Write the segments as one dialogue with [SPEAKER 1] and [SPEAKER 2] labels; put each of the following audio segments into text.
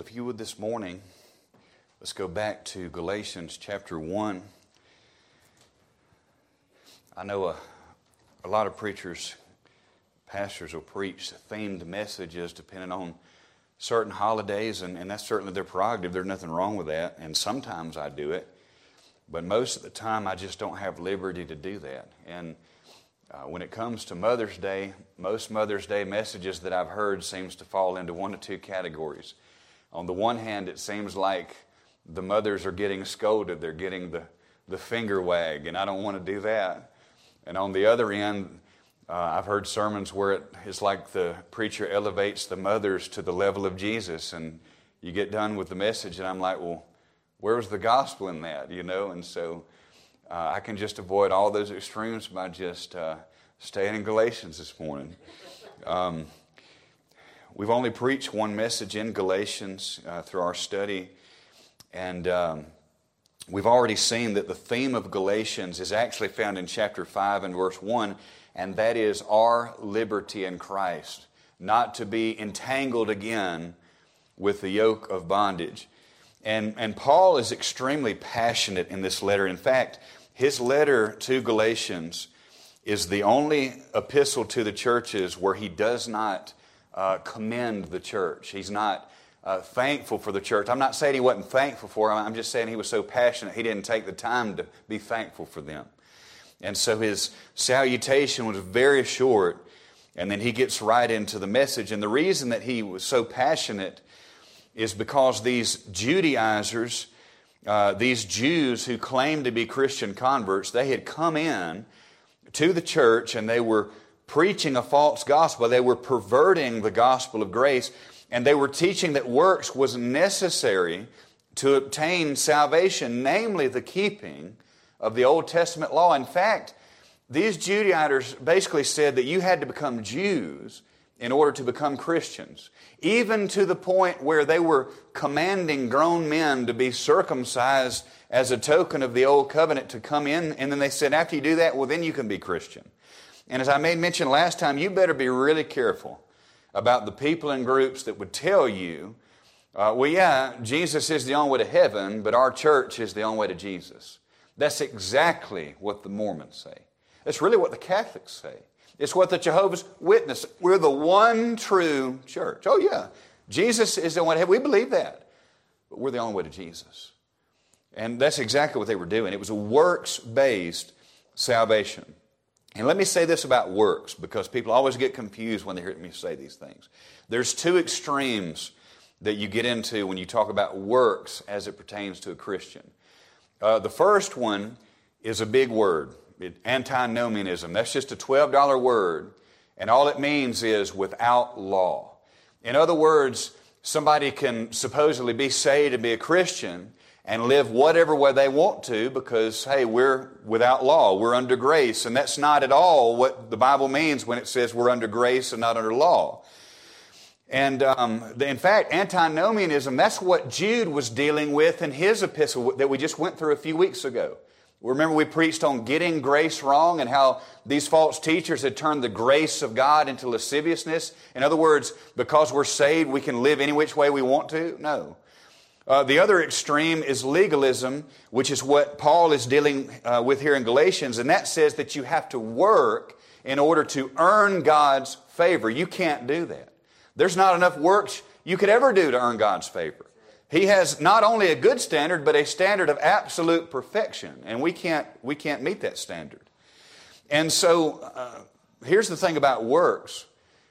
[SPEAKER 1] If you would this morning, let's go back to Galatians chapter 1. I know a, a lot of preachers, pastors will preach themed messages depending on certain holidays, and, and that's certainly their prerogative. There's nothing wrong with that, and sometimes I do it. But most of the time, I just don't have liberty to do that. And uh, when it comes to Mother's Day, most Mother's Day messages that I've heard seems to fall into one of two categories. On the one hand, it seems like the mothers are getting scolded, they're getting the, the finger wag, and I don't want to do that. And on the other end, uh, I've heard sermons where it is like the preacher elevates the mothers to the level of Jesus, and you get done with the message, and I'm like, well, where's the gospel in that, you know? And so uh, I can just avoid all those extremes by just uh, staying in Galatians this morning. Um, we've only preached one message in Galatians uh, through our study, and um, we've already seen that the theme of Galatians is actually found in chapter 5 and verse 1, and that is our liberty in Christ, not to be entangled again with the yoke of bondage. And, and Paul is extremely passionate in this letter. In fact, his letter to Galatians is the only epistle to the churches where he does not uh, commend the church. He's not uh, thankful for the church. I'm not saying he wasn't thankful for them, I'm just saying he was so passionate he didn't take the time to be thankful for them. And so his salutation was very short, and then he gets right into the message. And the reason that he was so passionate is because these Judaizers, uh, these Jews who claimed to be Christian converts, they had come in to the church and they were preaching a false gospel. They were perverting the gospel of grace, and they were teaching that works was necessary to obtain salvation, namely the keeping of the Old Testament law. In fact, these Judaizers basically said that you had to become Jews in order to become Christians, even to the point where they were commanding grown men to be circumcised as a token of the old covenant to come in. And then they said, after you do that, well, then you can be Christian. And as I made mention last time, you better be really careful about the people and groups that would tell you, uh, well, yeah, Jesus is the only way to heaven, but our church is the only way to Jesus. That's exactly what the Mormons say. That's really what the Catholics say. It's what the Jehovah's Witness. We're the one true church. Oh yeah, Jesus is the one. We believe that, but we're the only way to Jesus. And that's exactly what they were doing. It was a works-based salvation. And let me say this about works because people always get confused when they hear me say these things. There's two extremes that you get into when you talk about works as it pertains to a Christian. Uh, the first one is a big word antinomianism. That's just a $12 word, and all it means is without law. In other words, somebody can supposedly be saved and be a Christian and live whatever way they want to because, hey, we're without law, we're under grace. And that's not at all what the Bible means when it says we're under grace and not under law. And um, in fact, antinomianism, that's what Jude was dealing with in his epistle that we just went through a few weeks ago. Remember, we preached on getting grace wrong and how these false teachers had turned the grace of God into lasciviousness. In other words, because we're saved, we can live any which way we want to? No. Uh, the other extreme is legalism, which is what Paul is dealing uh, with here in Galatians, and that says that you have to work in order to earn God's favor. You can't do that. There's not enough works you could ever do to earn God's favor. He has not only a good standard, but a standard of absolute perfection. And we can't, we can't meet that standard. And so uh, here's the thing about works.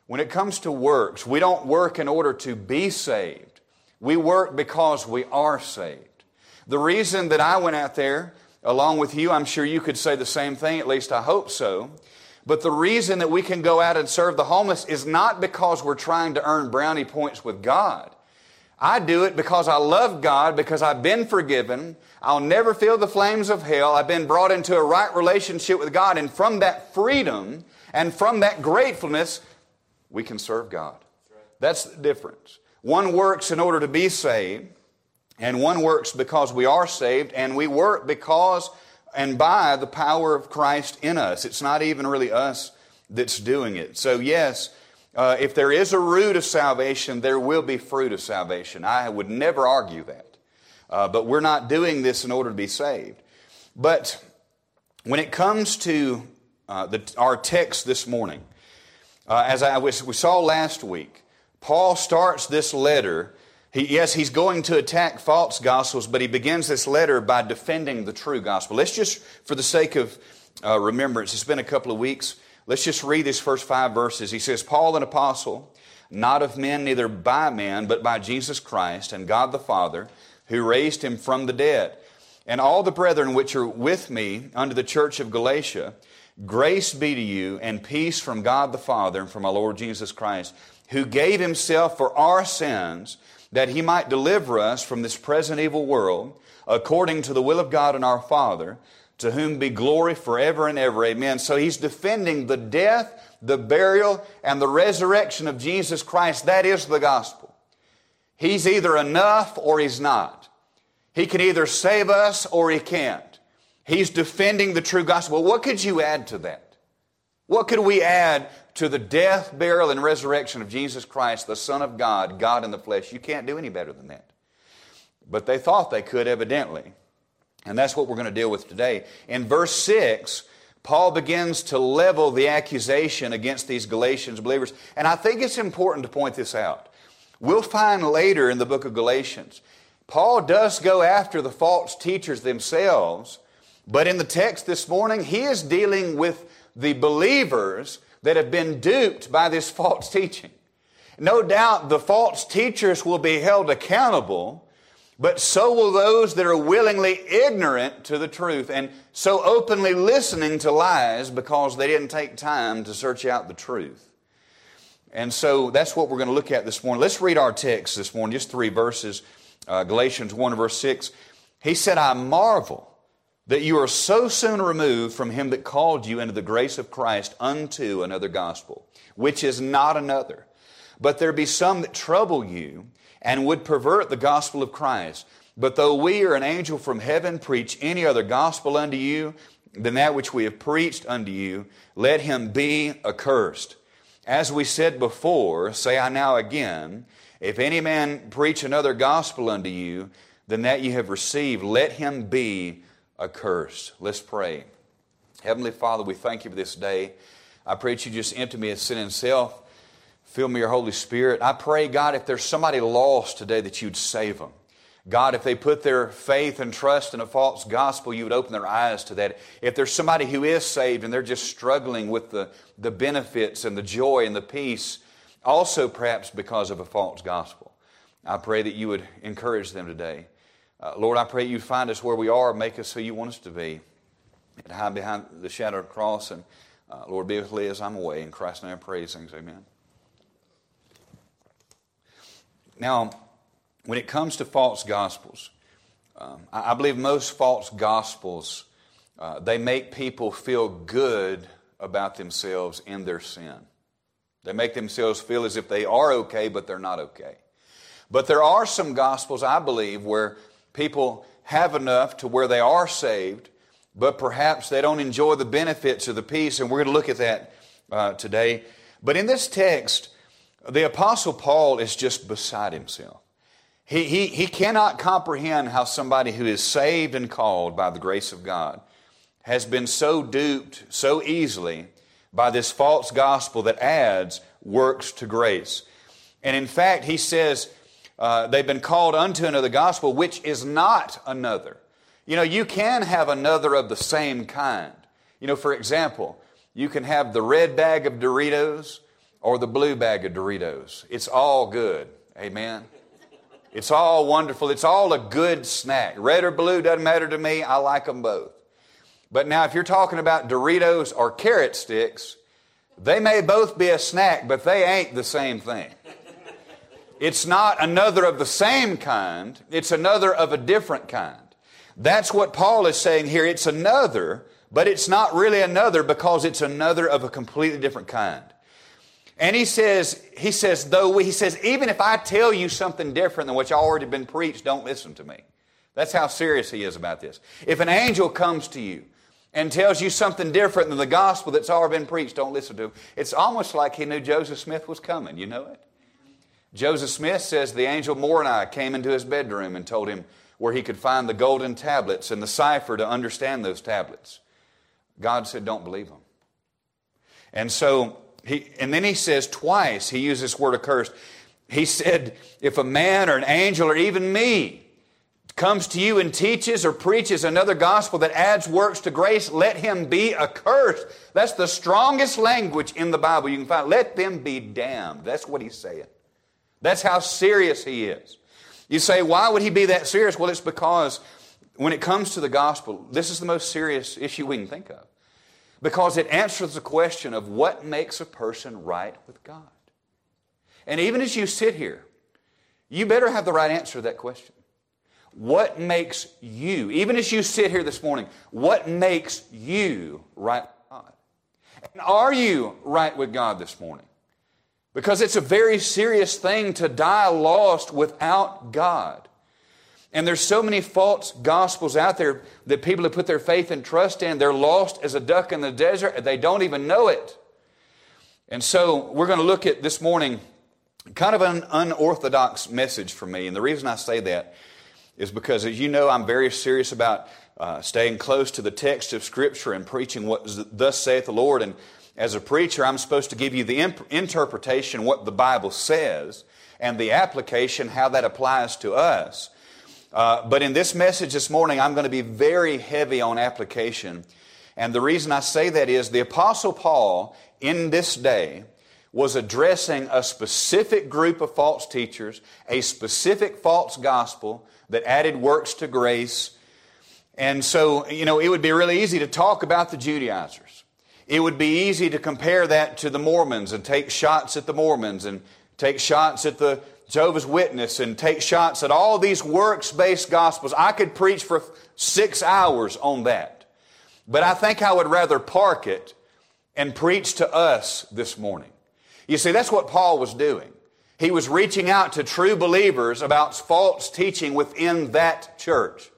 [SPEAKER 1] When it comes to works, we don't work in order to be saved. We work because we are saved. The reason that I went out there along with you, I'm sure you could say the same thing, at least I hope so. But the reason that we can go out and serve the homeless is not because we're trying to earn brownie points with God. I do it because I love God, because I've been forgiven. I'll never feel the flames of hell. I've been brought into a right relationship with God. And from that freedom and from that gratefulness, we can serve God. That's the difference. One works in order to be saved, and one works because we are saved, and we work because and by the power of Christ in us. It's not even really us that's doing it. So, yes, uh, if there is a root of salvation, there will be fruit of salvation. I would never argue that. Uh, but we're not doing this in order to be saved. But when it comes to uh, the, our text this morning, uh, as I we saw last week, Paul starts this letter. He, yes, he's going to attack false gospels, but he begins this letter by defending the true gospel. Let's just, for the sake of uh, remembrance, it's been a couple of weeks. Let's just read these first five verses. He says, Paul, an apostle, not of men, neither by men, but by Jesus Christ and God the Father, who raised him from the dead. And all the brethren which are with me unto the church of Galatia, grace be to you and peace from God the Father and from our Lord Jesus Christ, who gave himself for our sins that he might deliver us from this present evil world, according to the will of God and our Father, to whom be glory forever and ever. Amen. So he's defending the death, the burial, and the resurrection of Jesus Christ. That is the gospel. He's either enough or he's not. He can either save us or he can't. He's defending the true gospel. What could you add to that? What could we add to the death, burial, and resurrection of Jesus Christ, the Son of God, God in the flesh? You can't do any better than that. But they thought they could, evidently. And that's what we're going to deal with today. In verse 6, Paul begins to level the accusation against these Galatians believers. And I think it's important to point this out. We'll find later in the book of Galatians, Paul does go after the false teachers themselves, but in the text this morning, he is dealing with the believers that have been duped by this false teaching. No doubt the false teachers will be held accountable but so will those that are willingly ignorant to the truth and so openly listening to lies because they didn't take time to search out the truth. And so that's what we're going to look at this morning. Let's read our text this morning, just three verses. Uh, Galatians 1, verse 6. He said, I marvel that you are so soon removed from him that called you into the grace of Christ unto another gospel, which is not another. But there be some that trouble you and would pervert the gospel of Christ. But though we or an angel from heaven preach any other gospel unto you than that which we have preached unto you, let him be accursed. As we said before, say I now again, if any man preach another gospel unto you than that you have received, let him be accursed. Let's pray. Heavenly Father, we thank you for this day. I pray that you just empty me of sin and self. Fill me your Holy Spirit. I pray, God, if there's somebody lost today, that you'd save them. God, if they put their faith and trust in a false gospel, you would open their eyes to that. If there's somebody who is saved and they're just struggling with the, the benefits and the joy and the peace, also perhaps because of a false gospel, I pray that you would encourage them today. Uh, Lord, I pray you find us where we are, make us who you want us to be, and hide behind the shadow of the cross. And uh, Lord, be with Liz. I'm away. In Christ's name I pray things. Amen. Now, when it comes to false gospels, um, I, I, believe most false gospels uh, they make people feel good about themselves in their sin. They make themselves feel as if they are okay, but they're not okay. But there are some gospels, I believe, where people have enough to where they are saved, but perhaps they don't enjoy the benefits of the peace, and we're going to look at that uh, today. But in this text, the Apostle Paul is just beside himself. He, he, he cannot comprehend how somebody who is saved and called by the grace of God has been so duped so easily by this false gospel that adds works to grace. And in fact, he says uh, they've been called unto another gospel, which is not another. You know, you can have another of the same kind. You know, for example, you can have the red bag of Doritos or the blue bag of Doritos. It's all good. Amen. It's all wonderful. It's all a good snack. Red or blue doesn't matter to me. I like them both. But now, if you're talking about Doritos or carrot sticks, they may both be a snack, but they ain't the same thing. It's not another of the same kind, it's another of a different kind. That's what Paul is saying here. It's another, but it's not really another because it's another of a completely different kind. And he says, he says, though we, he says, even if I tell you something different than what's already been preached, don't listen to me. That's how serious he is about this. If an angel comes to you and tells you something different than the gospel that's already been preached, don't listen to him. It's almost like he knew Joseph Smith was coming. You know it? Joseph Smith says the angel Moroni came into his bedroom and told him where he could find the golden tablets and the cipher to understand those tablets. God said, Don't believe them. And so, he, and then he says twice, he uses this word accursed. He said, If a man or an angel or even me comes to you and teaches or preaches another gospel that adds works to grace, let him be accursed. That's the strongest language in the Bible you can find. Let them be damned. That's what he's saying. That's how serious he is. You say, why would he be that serious? Well, it's because when it comes to the gospel, this is the most serious issue we can think of. Because it answers the question of what makes a person right with God. And even as you sit here, you better have the right answer to that question. What makes you, even as you sit here this morning, what makes you right with God? And are you right with God this morning? Because it's a very serious thing to die lost without God. And there's so many false gospels out there that people have put their faith and trust in. They're lost as a duck in the desert. And they don't even know it. And so we're going to look at this morning kind of an unorthodox message for me. And the reason I say that is because, as you know, I'm very serious about uh, staying close to the text of Scripture and preaching what thus saith the Lord. And as a preacher, I'm supposed to give you the imp- interpretation, what the Bible says, and the application, how that applies to us. Uh, but in this message this morning, I'm going to be very heavy on application. And the reason I say that is the Apostle Paul, in this day, was addressing a specific group of false teachers, a specific false gospel that added works to grace. And so, you know, it would be really easy to talk about the Judaizers. It would be easy to compare that to the Mormons and take shots at the Mormons and take shots at the Jehovah's Witness and take shots at all these works based gospels. I could preach for six hours on that. But I think I would rather park it and preach to us this morning. You see, that's what Paul was doing. He was reaching out to true believers about false teaching within that church.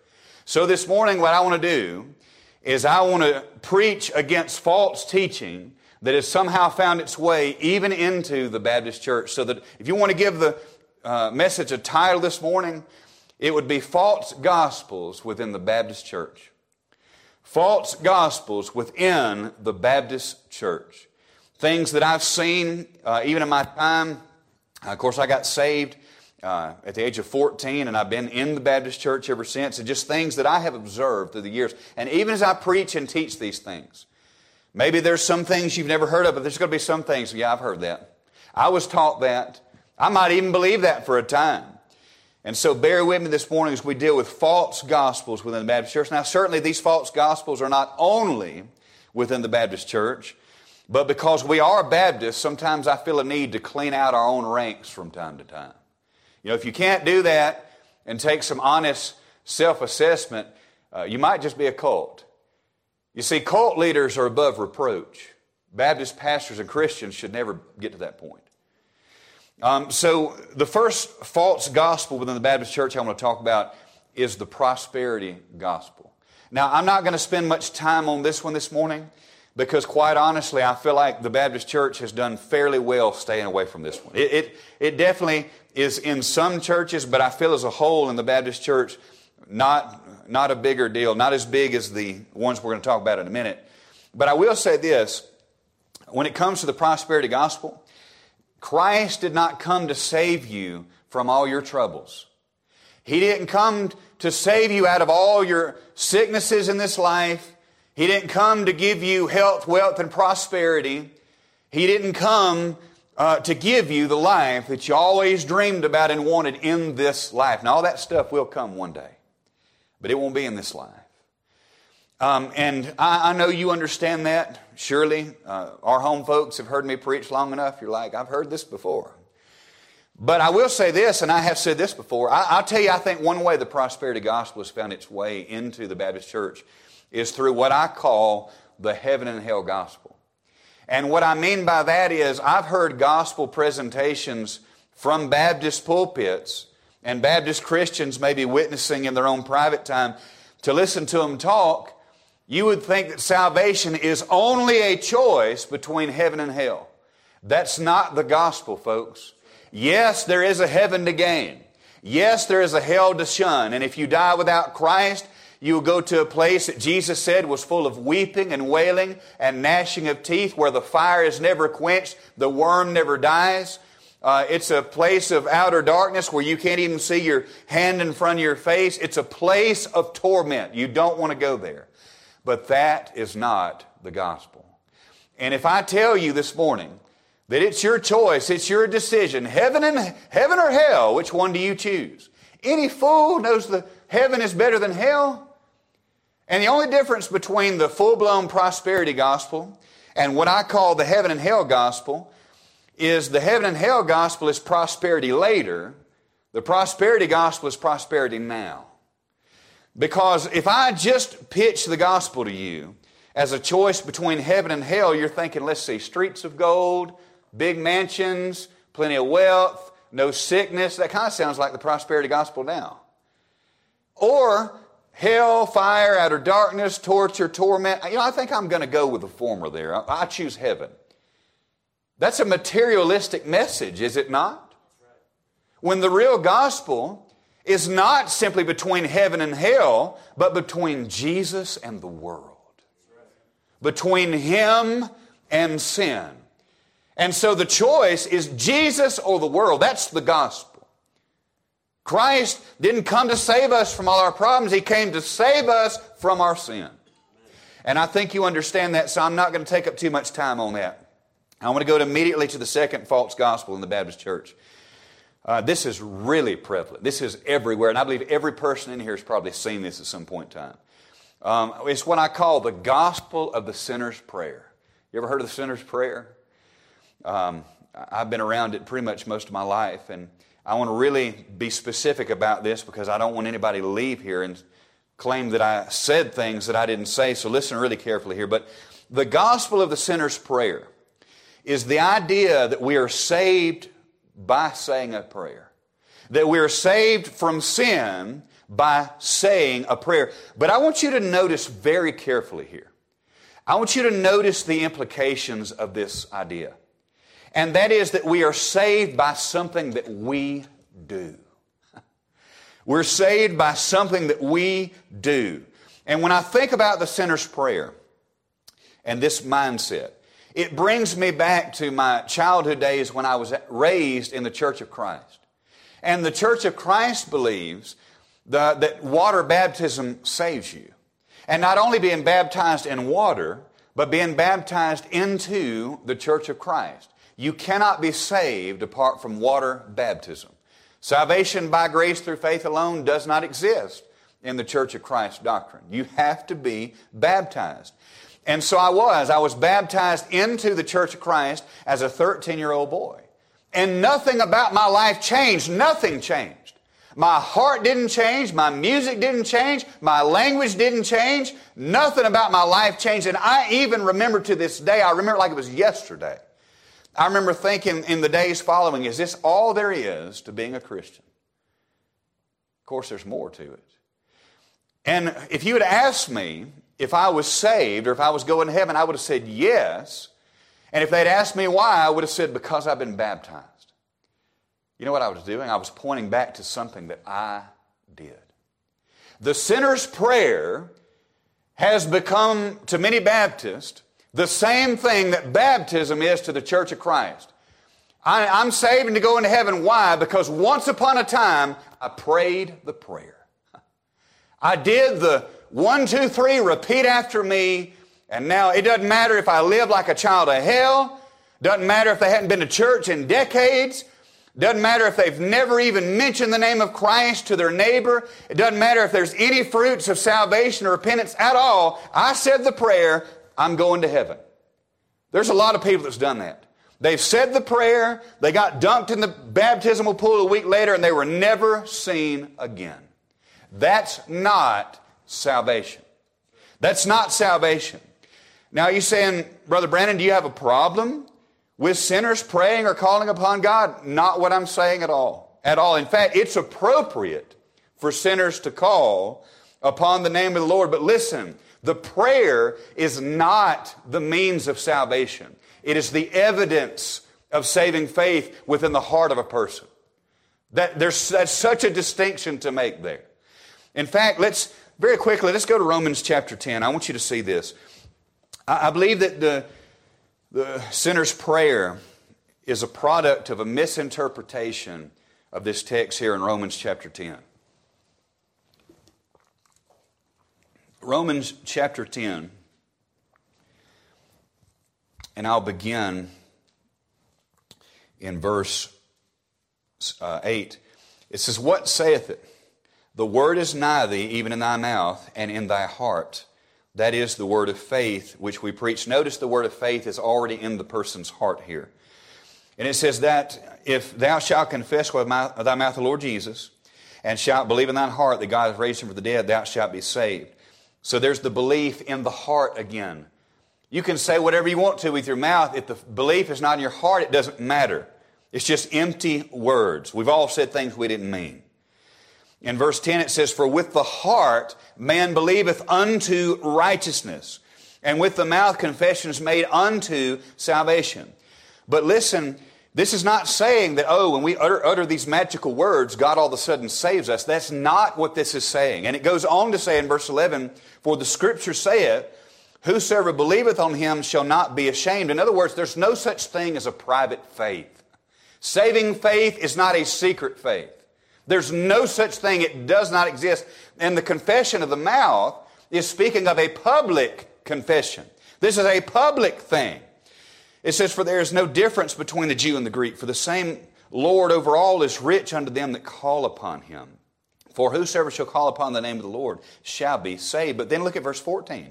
[SPEAKER 1] So this morning, what I want to do is I want to preach against false teaching that has somehow found its way even into the Baptist church. So that if you want to give the uh, message a title this morning, it would be False Gospels Within the Baptist Church. False Gospels Within the Baptist Church. Things that I've seen, uh, even in my time. Of course, I got saved uh, at the age of 14, and I've been in the Baptist church ever since, and just things that I have observed through the years. And even as I preach and teach these things, maybe there's some things you've never heard of, but there's going to be some things, yeah, I've heard that. I was taught that. I might even believe that for a time. And so bear with me this morning as we deal with false gospels within the Baptist church. Now, certainly these false gospels are not only within the Baptist church, but because we are Baptists, sometimes I feel a need to clean out our own ranks from time to time. You know, if you can't do that and take some honest self assessment, uh, you might just be a cult. You see, cult leaders are above reproach. Baptist pastors and Christians should never get to that point. Um, so, the first false gospel within the Baptist church I want to talk about is the prosperity gospel. Now, I'm not going to spend much time on this one this morning because quite honestly, I feel like the Baptist church has done fairly well staying away from this one. It, it, it, definitely is in some churches, but I feel as a whole in the Baptist church, not, not a bigger deal, not as big as the ones we're going to talk about in a minute. But I will say this when it comes to the prosperity gospel, Christ did not come to save you from all your troubles. He didn't come to save you out of all your sicknesses in this life. He didn't come to give you health, wealth, and prosperity. He didn't come uh, to give you the life that you always dreamed about and wanted in this life. Now, all that stuff will come one day, but it won't be in this life. Um, and I, I, know you understand that, surely. Uh, our home folks have heard me preach long enough. You're like, I've heard this before. But I will say this, and I have said this before. I, will tell you, I think one way the prosperity gospel has found its way into the Baptist church is through what I call the heaven and hell gospel. And what I mean by that is, I've heard gospel presentations from Baptist pulpits, and Baptist Christians may be witnessing in their own private time to listen to them talk. you would think that salvation is only a choice between heaven and hell. That's not the gospel, folks. Yes, there is a heaven to gain. Yes, there is a hell to shun. And if you die without Christ, you will go to a place that Jesus said was full of weeping and wailing and gnashing of teeth, where the fire is never quenched, the worm never dies. Uh, it's a place of outer darkness where you can't even see your hand in front of your face. It's a place of torment. You don't want to go there. But that is not the gospel. And if I tell you this morning that it's your choice, it's your decision, heaven and heaven or hell, which one do you choose? Any fool knows the heaven is better than hell. And the only difference between the full-blown prosperity gospel and what I call the heaven and hell gospel is the heaven and hell gospel is prosperity later. The prosperity gospel is prosperity now. Because if I just pitch the gospel to you as a choice between heaven and hell, you're thinking, let's see, streets of gold, big mansions, plenty of wealth, no sickness. That kind of sounds like the prosperity gospel now. Or hell, fire, outer darkness, torture, torment. You know, I think I'm going to go with the former there. I, I choose heaven. That's a materialistic message, is it not? When the real gospel is not simply between heaven and hell, but between Jesus and the world. Between Him and sin. And so the choice is Jesus or the world. That's the gospel. Christ didn't come to save us from all our problems, He came to save us from our sin. And I think you understand that, so I'm not going to take up too much time on that. I want to go immediately to the second false gospel in the Baptist church. Uh, this is really prevalent. This is everywhere, and I believe every person in here has probably seen this at some point in time. Um, it's what I call the gospel of the sinner's prayer. You ever heard of the sinner's prayer? Um, I've been around it pretty much most of my life, and I want to really be specific about this because I don't want anybody to leave here and claim that I said things that I didn't say. So listen really carefully here. But the gospel of the sinner's prayer is the idea that we are saved by saying a prayer. That we're saved from sin by saying a prayer. But I want you to notice very carefully here. I want you to notice the implications of this idea. And that is that we are saved by something that we do. We're saved by something that we do. And when I think about the sinner's prayer and this mindset, it brings me back to my childhood days when I was raised in the Church of Christ. And the Church of Christ believes the, that water baptism saves you. And not only being baptized in water, but being baptized into the Church of Christ. You cannot be saved apart from water baptism. Salvation by grace through faith alone does not exist in the Church of Christ doctrine. You have to be baptized. And so I was. I was baptized into the Church of Christ as a 13 year old boy. And nothing about my life changed. Nothing changed. My heart didn't change. My music didn't change. My language didn't change. Nothing about my life changed. And I even remember to this day, I remember like it was yesterday. I remember thinking in the days following, is this all there is to being a Christian? Of course, there's more to it. And if you had asked me if I was saved or if I was going to heaven, I would have said yes. And if they'd asked me why, I would have said because I've been baptized. You know what I was doing? I was pointing back to something that I did. The sinner's prayer has become, to many Baptists, the same thing that baptism is to the Church of Christ. I, am saving to go into heaven. Why? Because once upon a time, I prayed the prayer. I did the one, two, three, repeat after me. And now it doesn't matter if I live like a child of hell. Doesn't matter if they hadn't been to church in decades. Doesn't matter if they've never even mentioned the name of Christ to their neighbor. It doesn't matter if there's any fruits of salvation or repentance at all. I said the prayer, I'm going to heaven. There's a lot of people that's done that. They've said the prayer, they got dunked in the baptismal pool a week later, and they were never seen again. That's not salvation. That's not salvation. Now, you saying, Brother Brandon, do you have a problem with sinners praying or calling upon God? Not what I'm saying at all. At all. In fact, it's appropriate for sinners to call upon the name of the Lord. But listen, the prayer is not the means of salvation. It is the evidence of saving faith within the heart of a person. That there's that's such a distinction to make there. In fact, let's very quickly let's go to Romans chapter 10. I want you to see this. I, I believe that the the sinner's prayer is a product of a misinterpretation of this text here in Romans chapter 10. Romans chapter 10, and I'll begin in verse uh, 8. It says, What saith it? The word is nigh thee, even in thy mouth and in thy heart. That is the word of faith which we preach. Notice the word of faith is already in the person's heart here. And it says that if thou shalt confess with thy mouth the Lord Jesus, and shalt believe in thine heart that God hath raised him from the dead, thou shalt be saved. So there's the belief in the heart again. You can say whatever you want to with your mouth. If the belief is not in your heart, it doesn't matter. It's just empty words. We've all said things we didn't mean. In verse 10, it says, For with the heart man believeth unto righteousness, and with the mouth confession is made unto salvation. But listen, this is not saying that, oh, when we utter, utter, these magical words, God all of a sudden saves us. That's not what this is saying. And it goes on to say in verse 11, For the scripture saith, Whosoever believeth on him shall not be ashamed. In other words, there's no such thing as a private faith. Saving faith is not a secret faith. There's no such thing. It does not exist. And the confession of the mouth is speaking of a public confession. This is a public thing. It says, For there is no difference between the Jew and the Greek, for the same Lord over all is rich unto them that call upon him. For whosoever shall call upon the name of the Lord shall be saved. But then look at verse 14.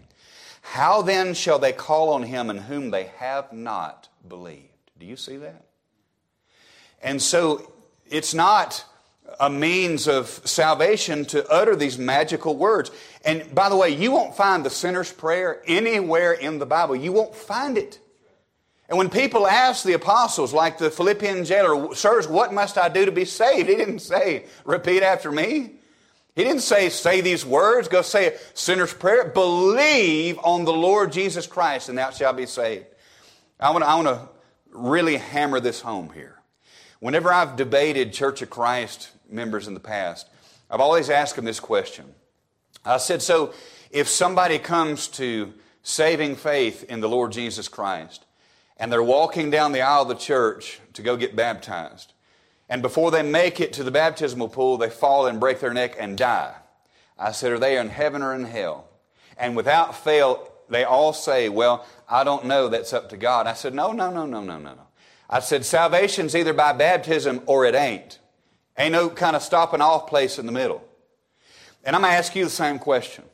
[SPEAKER 1] How then shall they call on him in whom they have not believed? Do you see that? And so it's not a means of salvation to utter these magical words. And by the way, you won't find the sinner's prayer anywhere in the Bible. You won't find it. And when people ask the apostles, like the Philippian jailer, Sirs, what must I do to be saved? He didn't say, Repeat after me. He didn't say, Say these words, go say a sinner's prayer. Believe on the Lord Jesus Christ, and thou shalt be saved. I want, to, I want to really hammer this home here. Whenever I've debated Church of Christ members in the past, I've always asked them this question. I said, So if somebody comes to saving faith in the Lord Jesus Christ, and they're walking down the aisle of the church to go get baptized. And before they make it to the baptismal pool, they fall and break their neck and die. I said, Are they in heaven or in hell? And without fail, they all say, Well, I don't know. That's up to God. I said, No, no, no, no, no, no. I said, Salvation's either by baptism or it ain't. Ain't no kind of stopping off place in the middle. And I'm going to ask you the same question.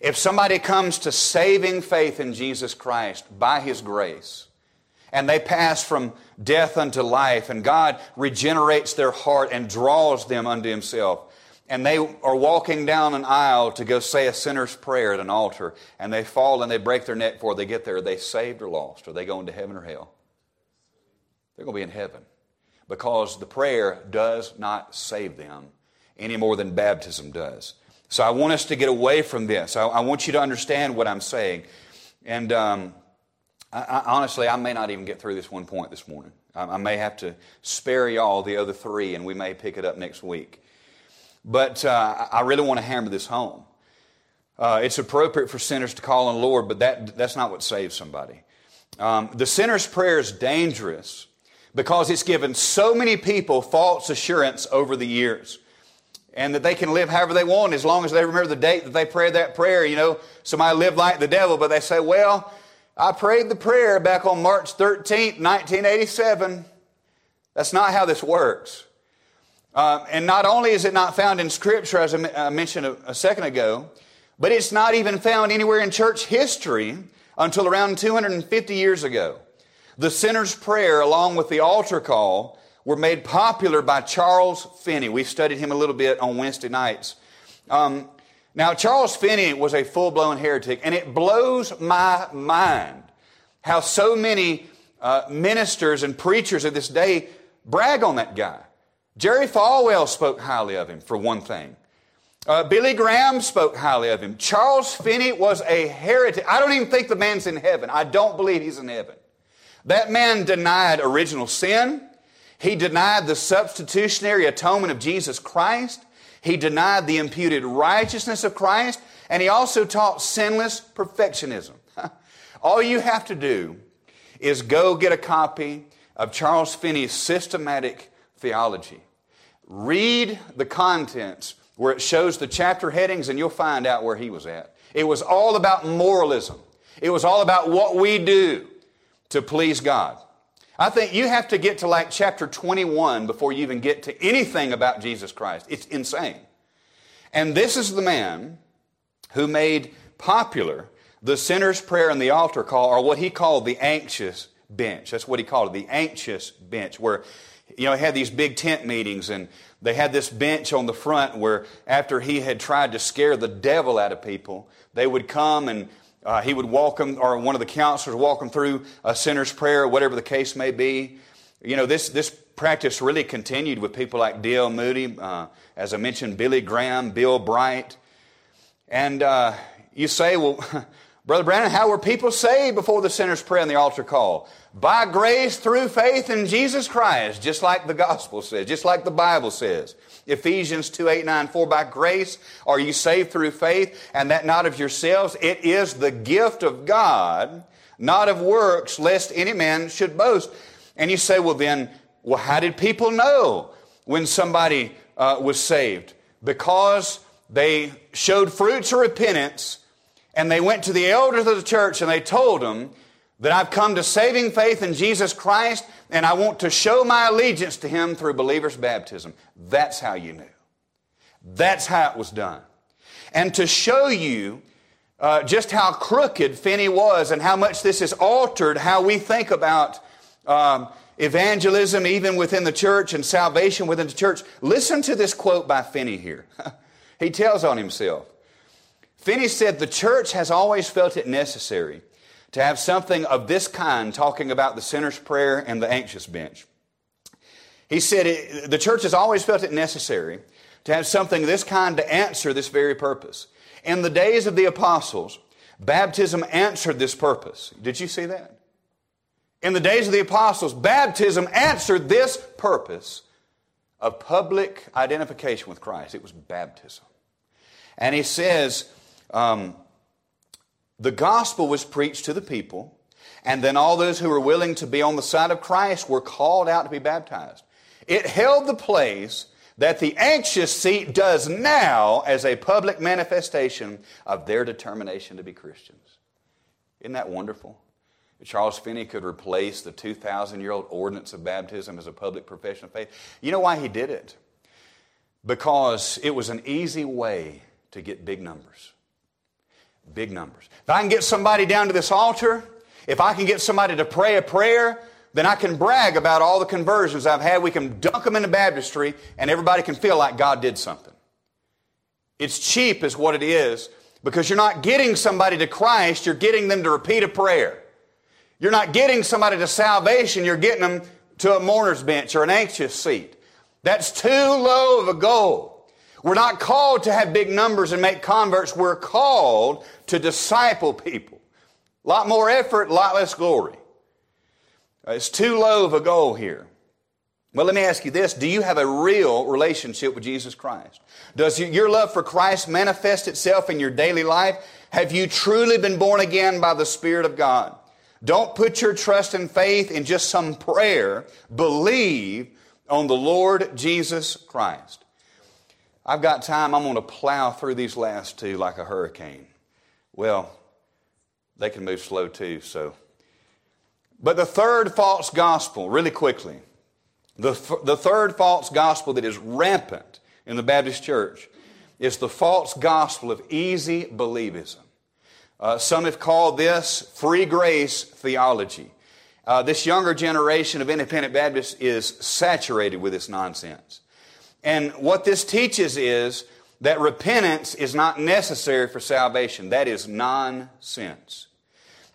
[SPEAKER 1] If somebody comes to saving faith in Jesus Christ by His grace, and they pass from death unto life, and God regenerates their heart and draws them unto Himself. And they are walking down an aisle to go say a sinner's prayer at an altar, and they fall and they break their neck before they get there. Are they saved or lost? Are they going to heaven or hell? They're going to be in heaven because the prayer does not save them any more than baptism does. So I want us to get away from this. I, I want you to understand what I'm saying. And. Um, I, I, honestly, I may not even get through this one point this morning. I, I, may have to spare y'all the other three, and we may pick it up next week. But uh, I really want to hammer this home. Uh, it's appropriate for sinners to call on the Lord, but that, that's not what saves somebody. Um, the sinner's prayer is dangerous because it's given so many people false assurance over the years and that they can live however they want as long as they remember the date that they prayed that prayer. You know, somebody lived like the devil, but they say, well, I prayed the prayer back on March 13th, 1987. That's not how this works. Uh, and not only is it not found in Scripture, as I mentioned a, a second ago, but it's not even found anywhere in church history until around 250 years ago. The sinner's prayer, along with the altar call, were made popular by Charles Finney. We studied him a little bit on Wednesday nights. Um, now, Charles Finney was a full blown heretic, and it blows my mind how so many uh, ministers and preachers of this day brag on that guy. Jerry Falwell spoke highly of him, for one thing. Uh, Billy Graham spoke highly of him. Charles Finney was a heretic. I don't even think the man's in heaven. I don't believe he's in heaven. That man denied original sin. He denied the substitutionary atonement of Jesus Christ. He denied the imputed righteousness of Christ. And he also taught sinless perfectionism. All you have to do is go get a copy of Charles Finney's systematic theology. Read the contents where it shows the chapter headings, and you'll find out where he was at. It was all about moralism, it was all about what we do to please God. I think you have to get to like chapter 21 before you even get to anything about Jesus Christ. It's insane. And this is the man who made popular the sinner's prayer and the altar call, or what he called the anxious bench. That's what he called it, the anxious bench, where you know, he had these big tent meetings and they had this bench on the front where after he had tried to scare the devil out of people, they would come and uh, he would walk them, or one of the counselors walk them through a sinner's prayer, whatever the case may be. You know, this, this practice really continued with people like D.L. Moody, uh, as I mentioned, Billy Graham, Bill Bright. And uh, you say, well, Brother Brandon, how were people saved before the sinner's prayer and the altar call? By grace through faith in Jesus Christ, just like the gospel says, just like the Bible says. Ephesians 2 8, 9, 4. By grace are you saved through faith, and that not of yourselves. It is the gift of God, not of works, lest any man should boast. And you say, well, then, well, how did people know when somebody uh, was saved? Because they showed fruits of repentance, and they went to the elders of the church and they told them that I've come to saving faith in Jesus Christ and I want to show my allegiance to Him through believer's baptism. That's how you knew. That's how it was done. And to show you uh, just how crooked Finney was and how much this has altered how we think about um, evangelism, even within the church, and salvation within the church, listen to this quote by Finney here. he tells on himself. Finney said, The church has always felt it necessary to have something of this kind talking about the sinner's prayer and the anxious bench. He said it, the church has always felt it necessary to have something of this kind to answer this very purpose. In the days of the apostles, baptism answered this purpose. Did you see that? In the days of the apostles, baptism answered this purpose of public identification with Christ. It was baptism. And he says, um, the gospel was preached to the people, and then all those who were willing to be on the side of Christ were called out to be baptized. It held the place that the anxious seat does now as a public manifestation of their determination to be Christians. Isn't that wonderful? Charles Finney could replace the 2,000 year old ordinance of baptism as a public profession of faith. You know why he did it? Because it was an easy way to get big numbers. Big numbers. If I can get somebody down to this altar, if I can get somebody to pray a prayer, then I can brag about all the conversions I've had. We can dunk them into baptistry, and everybody can feel like God did something. It's cheap, is what it is, because you're not getting somebody to Christ, you're getting them to repeat a prayer. You're not getting somebody to salvation, you're getting them to a mourner's bench or an anxious seat. That's too low of a goal. We're not called to have big numbers and make converts. We're called to disciple people. A lot more effort, a lot less glory. Uh, it's too low of a goal here. Well, let me ask you this. Do you have a real relationship with Jesus Christ? Does your love for Christ manifest itself in your daily life? Have you truly been born again by the Spirit of God? Don't put your trust and faith in just some prayer. Believe on the Lord Jesus Christ. I've got time, I'm going to plow through these last two like a hurricane. Well, they can move slow too, so. But the third false gospel, really quickly, the, the third false gospel that is rampant in the Baptist church is the false gospel of easy believism. Uh, some have called this free grace theology. Uh, this younger generation of independent Baptists is saturated with this nonsense. And what this teaches is that repentance is not necessary for salvation. That is nonsense.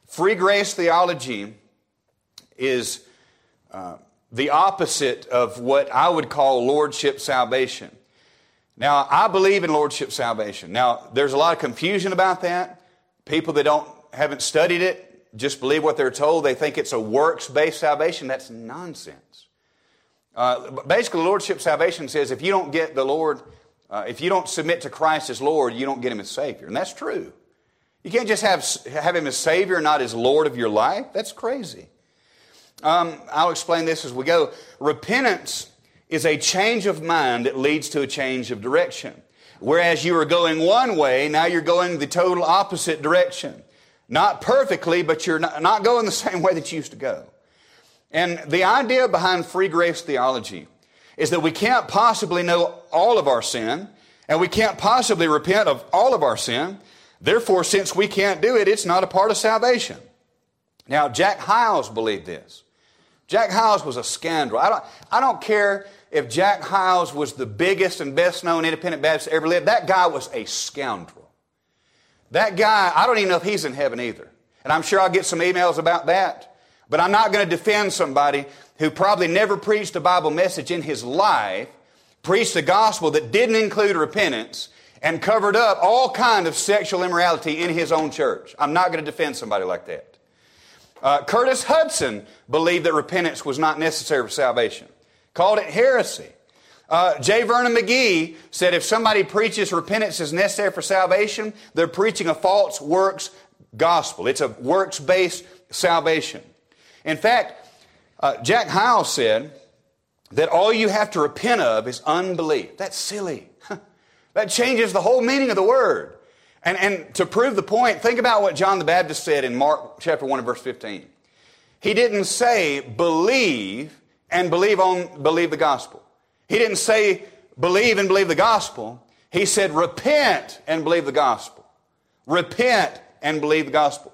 [SPEAKER 1] Free grace theology is uh, the opposite of what I would call lordship salvation. Now, I believe in lordship salvation. Now, there's a lot of confusion about that. People that don't haven't studied it just believe what they're told. They think it's a works-based salvation. That's nonsense. Uh, basically, lordship salvation says if you don't get the Lord, uh, if you don't submit to Christ as Lord, you don't get Him as Savior, and that's true. You can't just have have Him as Savior, not as Lord of your life. That's crazy. Um, I'll explain this as we go. Repentance is a change of mind that leads to a change of direction. Whereas you were going one way, now you're going the total opposite direction. Not perfectly, but you're not, going the same way that you used to go. And the idea behind free grace theology is that we can't possibly know all of our sin, and we can't possibly repent of all of our sin. Therefore, since we can't do it, it's not a part of salvation. Now, Jack Hyles believed this. Jack Hyles was a scoundrel. I don't, I don't care if Jack Hyles was the biggest and best known independent Baptist ever lived, that guy was a scoundrel. That guy, I don't even know if he's in heaven either. And I'm sure I'll get some emails about that. But I'm not going to defend somebody who probably never preached a Bible message in his life, preached a gospel that didn't include repentance, and covered up all kind of sexual immorality in his own church. I'm not going to defend somebody like that. Uh, Curtis Hutson believed that repentance was not necessary for salvation called it heresy. Uh, J. Vernon McGee said if somebody preaches repentance is necessary for salvation, they're preaching a false works gospel. It's a works based salvation. In fact, uh, Jack Hyles said that all you have to repent of is unbelief. That's silly. that changes the whole meaning of the word. And, and to prove the point, think about what John the Baptist said in Mark chapter 1 and verse 15. He didn't say believe, and believe on believe the gospel. He didn't say believe and believe the gospel. He said repent and believe the gospel. Repent and believe the gospel.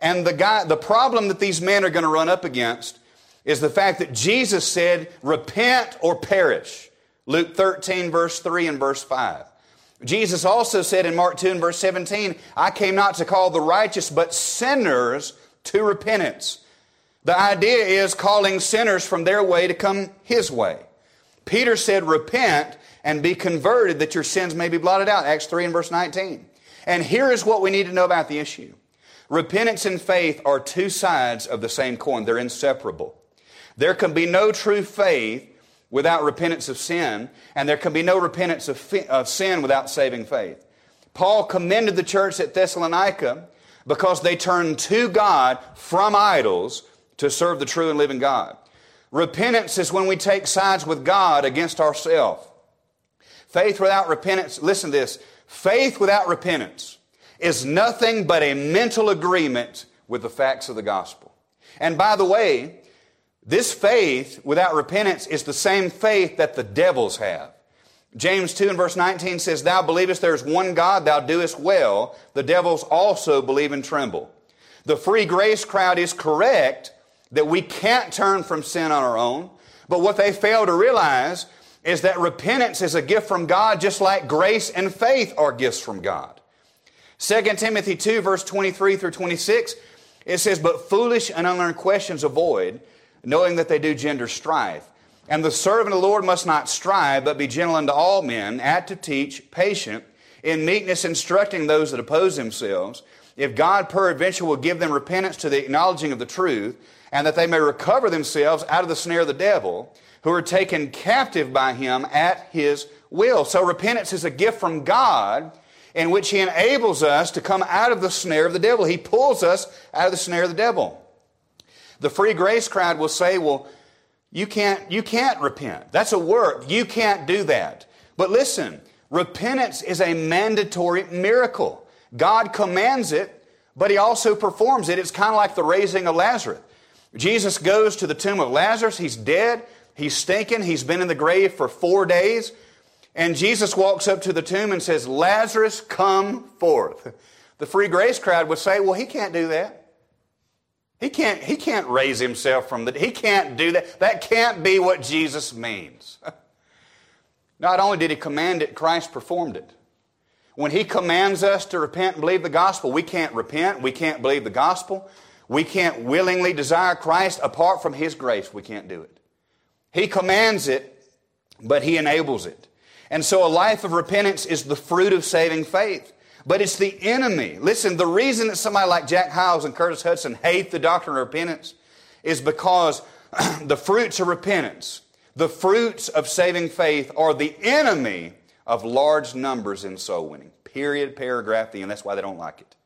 [SPEAKER 1] And the guy the problem that these men are going to run up against is the fact that Jesus said repent or perish. Luke 13 verse 3 and verse 5. Jesus also said in Mark 2 and verse 17, I came not to call the righteous but sinners to repentance. The idea is calling sinners from their way to come his way. Peter said, Repent and be converted that your sins may be blotted out. Acts 3 and verse 19. And here is what we need to know about the issue repentance and faith are two sides of the same coin, they're inseparable. There can be no true faith without repentance of sin, and there can be no repentance of, of sin without saving faith. Paul commended the church at Thessalonica because they turned to God from idols to serve the true and living God. Repentance is when we take sides with God against ourselves. Faith without repentance, listen to this. Faith without repentance is nothing but a mental agreement with the facts of the gospel. And by the way, this faith without repentance is the same faith that the devils have. James 2 and verse 19 says, Thou believest there is one God, thou doest well. The devils also believe and tremble. The free grace crowd is correct that we can't turn from sin on our own. But what they fail to realize is that repentance is a gift from God, just like grace and faith are gifts from God. 2 Timothy 2, verse 23 through 26, it says, But foolish and unlearned questions avoid, knowing that they do gender strife. And the servant of the Lord must not strive, but be gentle unto all men, apt to teach, patient, in meekness instructing those that oppose themselves. If God peradventure will give them repentance to the acknowledging of the truth, and that they may recover themselves out of the snare of the devil, who are taken captive by him at his will. So repentance is a gift from God in which he enables us to come out of the snare of the devil. He pulls us out of the snare of the devil. The free grace crowd will say, well, you can't, you can't repent. That's a work. You can't do that. But listen, repentance is a mandatory miracle. God commands it, but he also performs it. It's kind of like the raising of Lazarus. Jesus goes to the tomb of Lazarus. He's dead. He's stinking. He's been in the grave for four days. And Jesus walks up to the tomb and says, Lazarus, come forth. The free grace crowd would say, well, he can't do that. He can't, he can't raise himself from the, he can't do that. That can't be what Jesus means. Not only did he command it, Christ performed it. When he commands us to repent and believe the gospel, we can't repent, we can't believe the gospel. We can't willingly desire Christ apart from His grace. We can't do it. He commands it, but He enables it. And so a life of repentance is the fruit of saving faith. But it's the enemy. Listen, the reason that somebody like Jack Hyles and Curtis Hutson hate the doctrine of repentance is because the fruits of repentance, the fruits of saving faith, are the enemy of large numbers in soul winning. Period, paragraph, the end. That's why they don't like it.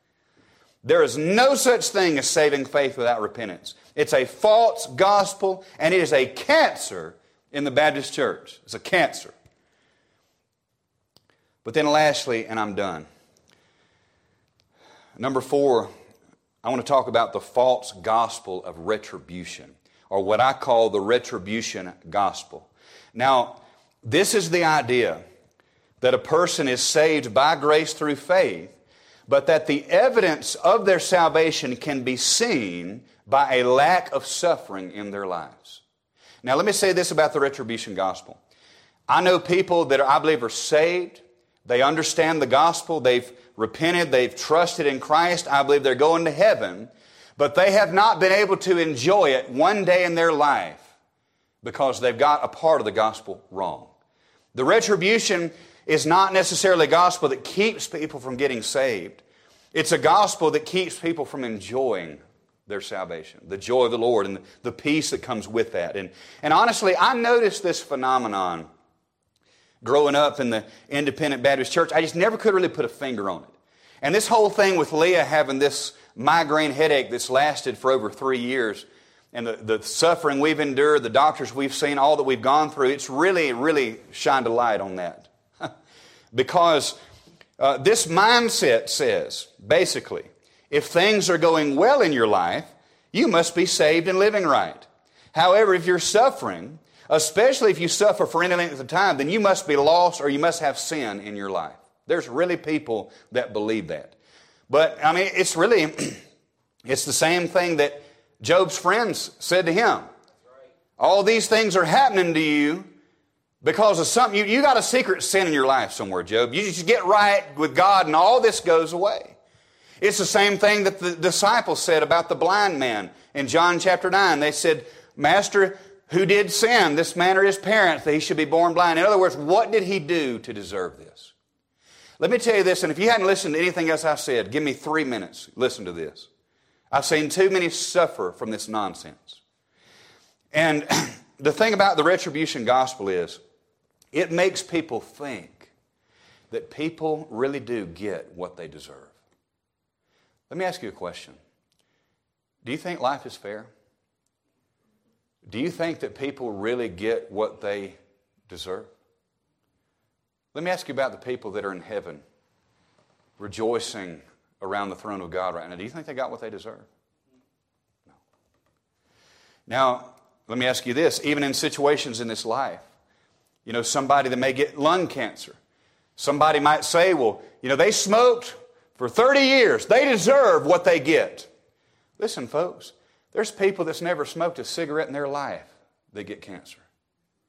[SPEAKER 1] There is no such thing as saving faith without repentance. It's a false gospel, and it is a cancer in the Baptist church. It's a cancer. But then, lastly, and I'm done. Number four, I want to talk about the false gospel of retribution, or what I call the retribution gospel. Now, this is the idea that a person is saved by grace through faith, but that the evidence of their salvation can be seen by a lack of suffering in their lives. Now, let me say this about the retribution gospel. I know people that I believe are saved, they understand the gospel, they've repented, they've trusted in Christ, I believe they're going to heaven, but they have not been able to enjoy it one day in their life because they've got a part of the gospel wrong. The retribution is not necessarily a gospel that keeps people from getting saved. It's a gospel that keeps people from enjoying their salvation, the joy of the Lord, and the peace that comes with that. And, and honestly, I noticed this phenomenon growing up in the independent Baptist church. I just never could really put a finger on it. And this whole thing with Leah having this migraine headache that's lasted for over three years, and the, the suffering we've endured, the doctors we've seen, all that we've gone through, it's really, really shined a light on that. Because uh, this mindset says, basically, if things are going well in your life, you must be saved and living right. However, if you're suffering, especially if you suffer for any length of time, then you must be lost or you must have sin in your life. There's really people that believe that. But, I mean, it's really, it's the same thing that Job's friends said to him. All these things are happening to you because of something. You, you got a secret sin in your life somewhere, Job. You just get right with God and all this goes away. It's the same thing that the disciples said about the blind man in John chapter 9. They said, Master, who did sin? This man or his parents that he should be born blind. In other words, what did he do to deserve this? Let me tell you this, and if you hadn't listened to anything else I said, give me three minutes. Listen to this. I've seen too many suffer from this nonsense. And the thing about the retribution gospel is, it makes people think that people really do get what they deserve. Let me ask you a question Do you think life is fair? Do you think that people really get what they deserve? Let me ask you about the people that are in heaven rejoicing around the throne of God right now. Do you think they got what they deserve? No. Now, let me ask you this even in situations in this life, you know, somebody that may get lung cancer. Somebody might say, well, you know, they smoked for 30 years. They deserve what they get. Listen, folks, there's people that's never smoked a cigarette in their life that get cancer.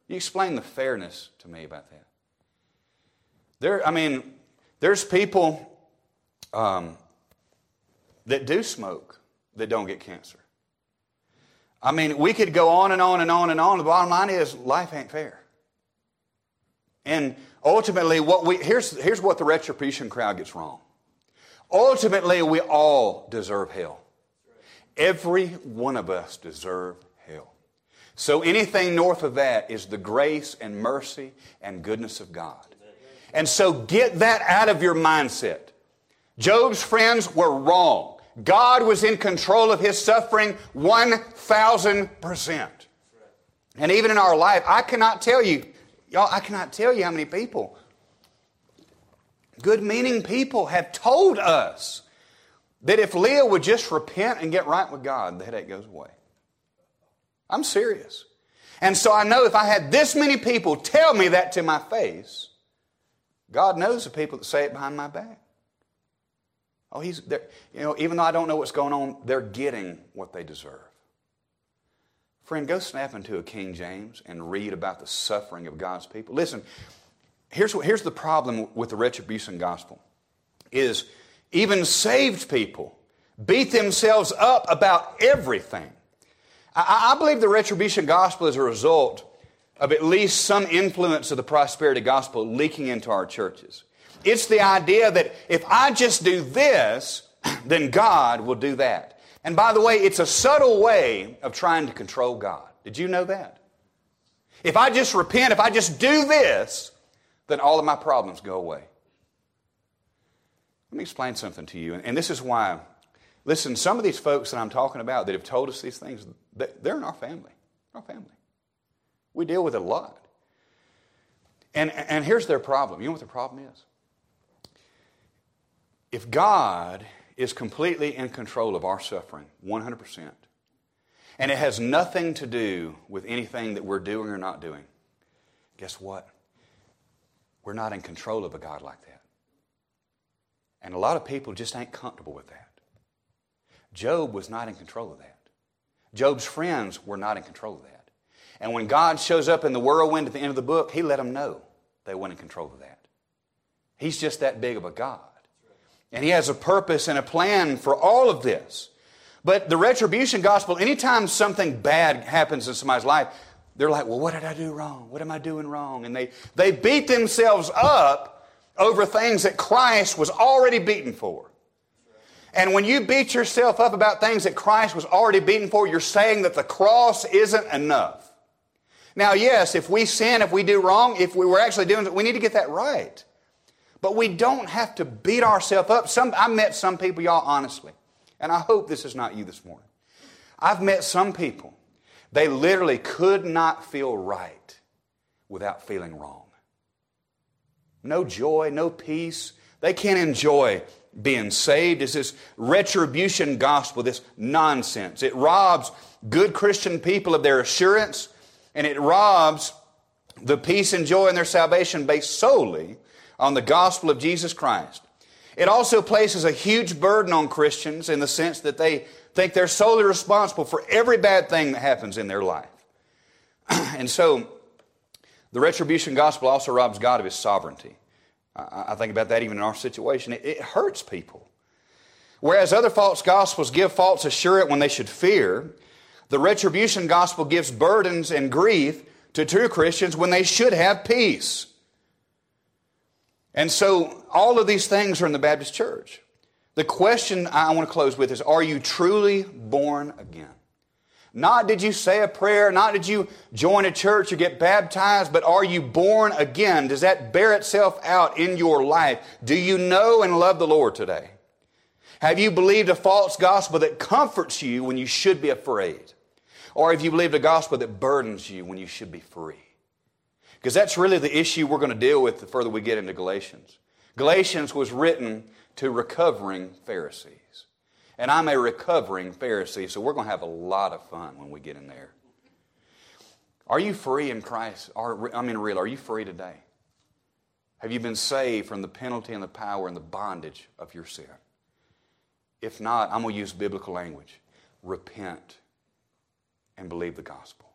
[SPEAKER 1] You explain the fairness to me about that. There, I mean, there's people um, that do smoke that don't get cancer. I mean, we could go on and on and on and on. The bottom line is life ain't fair. And ultimately, what we, here's, here's what the retribution crowd gets wrong. Ultimately, we all deserve hell. Every one of us deserve hell. So anything north of that is the grace and mercy and goodness of God. And so get that out of your mindset. Job's friends were wrong. God was in control of his suffering 1,000%. And even in our life, I cannot tell you Y'all, I cannot tell you how many people, good meaning people, have told us that if Leah would just repent and get right with God, the headache goes away. I'm serious. And so I know if I had this many people tell me that to my face, God knows the people that say it behind my back. Oh, he's there. You know, even though I don't know what's going on, they're getting what they deserve. Friend, go snap into a King James and read about the suffering of God's people. Listen, here's, what, here's the problem with the retribution gospel is even saved people beat themselves up about everything. I, I believe the retribution gospel is a result of at least some influence of the prosperity gospel leaking into our churches. It's the idea that if I just do this, then God will do that. And by the way, it's a subtle way of trying to control God. Did you know that? If I just repent, if I just do this, then all of my problems go away. Let me explain something to you. And this is why, listen, some of these folks that I'm talking about that have told us these things, they're in our family. Our family. We deal with it a lot. And, and here's their problem. You know what the problem is? If God is completely in control of our suffering, 100%, and it has nothing to do with anything that we're doing or not doing, guess what? We're not in control of a God like that. And a lot of people just ain't comfortable with that. Job was not in control of that. Job's friends were not in control of that. And when God shows up in the whirlwind at the end of the book, he let them know they weren't in control of that. He's just that big of a God. And he has a purpose and a plan for all of this. But the retribution gospel, anytime something bad happens in somebody's life, they're like, well, what did I do wrong? What am I doing wrong? And they, they beat themselves up over things that Christ was already beaten for. And when you beat yourself up about things that Christ was already beaten for, you're saying that the cross isn't enough. Now, yes, if we sin, if we do wrong, if we were actually doing it, we need to get that right. But we don't have to beat ourselves up. Some, I met some people, y'all, honestly, and I hope this is not you this morning. I've met some people, they literally could not feel right without feeling wrong. No joy, no peace. They can't enjoy being saved. It's this retribution gospel, this nonsense. It robs good Christian people of their assurance, and it robs the peace and joy in their salvation based solely on the gospel of Jesus Christ. It also places a huge burden on Christians in the sense that they think they're solely responsible for every bad thing that happens in their life. and so, the retribution gospel also robs God of his sovereignty. I think about that even in our situation. It hurts people. Whereas other false gospels give false assurance when they should fear, the retribution gospel gives burdens and grief to true Christians when they should have peace. And so all of these things are in the Baptist church. The question I want to close with is Are you truly born again? Not did you say a prayer, not did you join a church or get baptized, but are you born again? Does that bear itself out in your life? Do you know and love the Lord today? Have you believed a false gospel that comforts you when you should be afraid? Or have you believed a gospel that burdens you when you should be free? Because that's really the issue we're going to deal with the further we get into Galatians. Galatians was written to recovering Pharisees. And I'm a recovering Pharisee, so we're going to have a lot of fun when we get in there. Are you free in Christ? Are, I mean, real, are you free today? Have you been saved from the penalty and the power and the bondage of your sin? If not, I'm going to use biblical language. Repent and believe the gospel.